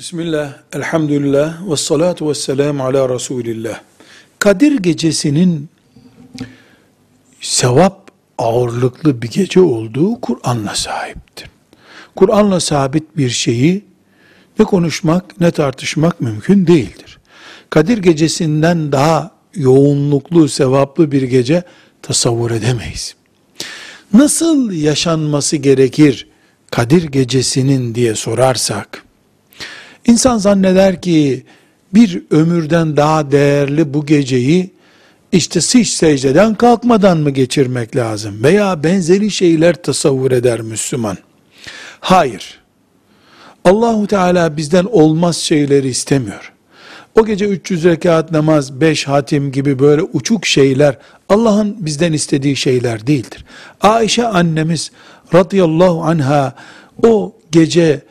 Bismillah, elhamdülillah, ve salatu ve selamu ala Resulillah. Kadir gecesinin sevap ağırlıklı bir gece olduğu Kur'an'la sahiptir. Kur'an'la sabit bir şeyi ne konuşmak ne tartışmak mümkün değildir. Kadir gecesinden daha yoğunluklu, sevaplı bir gece tasavvur edemeyiz. Nasıl yaşanması gerekir Kadir gecesinin diye sorarsak, İnsan zanneder ki bir ömürden daha değerli bu geceyi işte hiç secdeden kalkmadan mı geçirmek lazım? Veya benzeri şeyler tasavvur eder Müslüman. Hayır. Allahu Teala bizden olmaz şeyleri istemiyor. O gece 300 rekat namaz, 5 hatim gibi böyle uçuk şeyler Allah'ın bizden istediği şeyler değildir. Ayşe annemiz radıyallahu anha o gece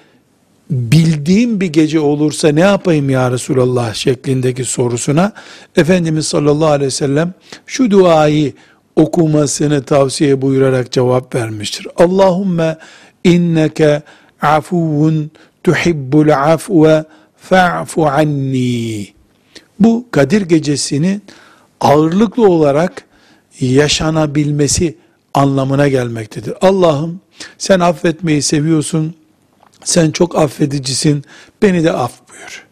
bildiğim bir gece olursa ne yapayım ya Resulallah şeklindeki sorusuna Efendimiz sallallahu aleyhi ve sellem şu duayı okumasını tavsiye buyurarak cevap vermiştir. Allahümme inneke afuvun tuhibbul afve fa'fu anni. Bu Kadir gecesinin ağırlıklı olarak yaşanabilmesi anlamına gelmektedir. Allah'ım sen affetmeyi seviyorsun, sen çok affedicisin, beni de af buyur.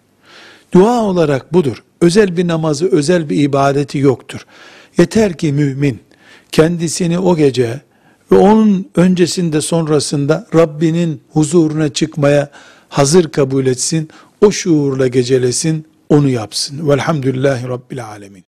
Dua olarak budur. Özel bir namazı, özel bir ibadeti yoktur. Yeter ki mümin kendisini o gece ve onun öncesinde sonrasında Rabbinin huzuruna çıkmaya hazır kabul etsin, o şuurla gecelesin, onu yapsın. Velhamdülillahi Rabbil Alemin.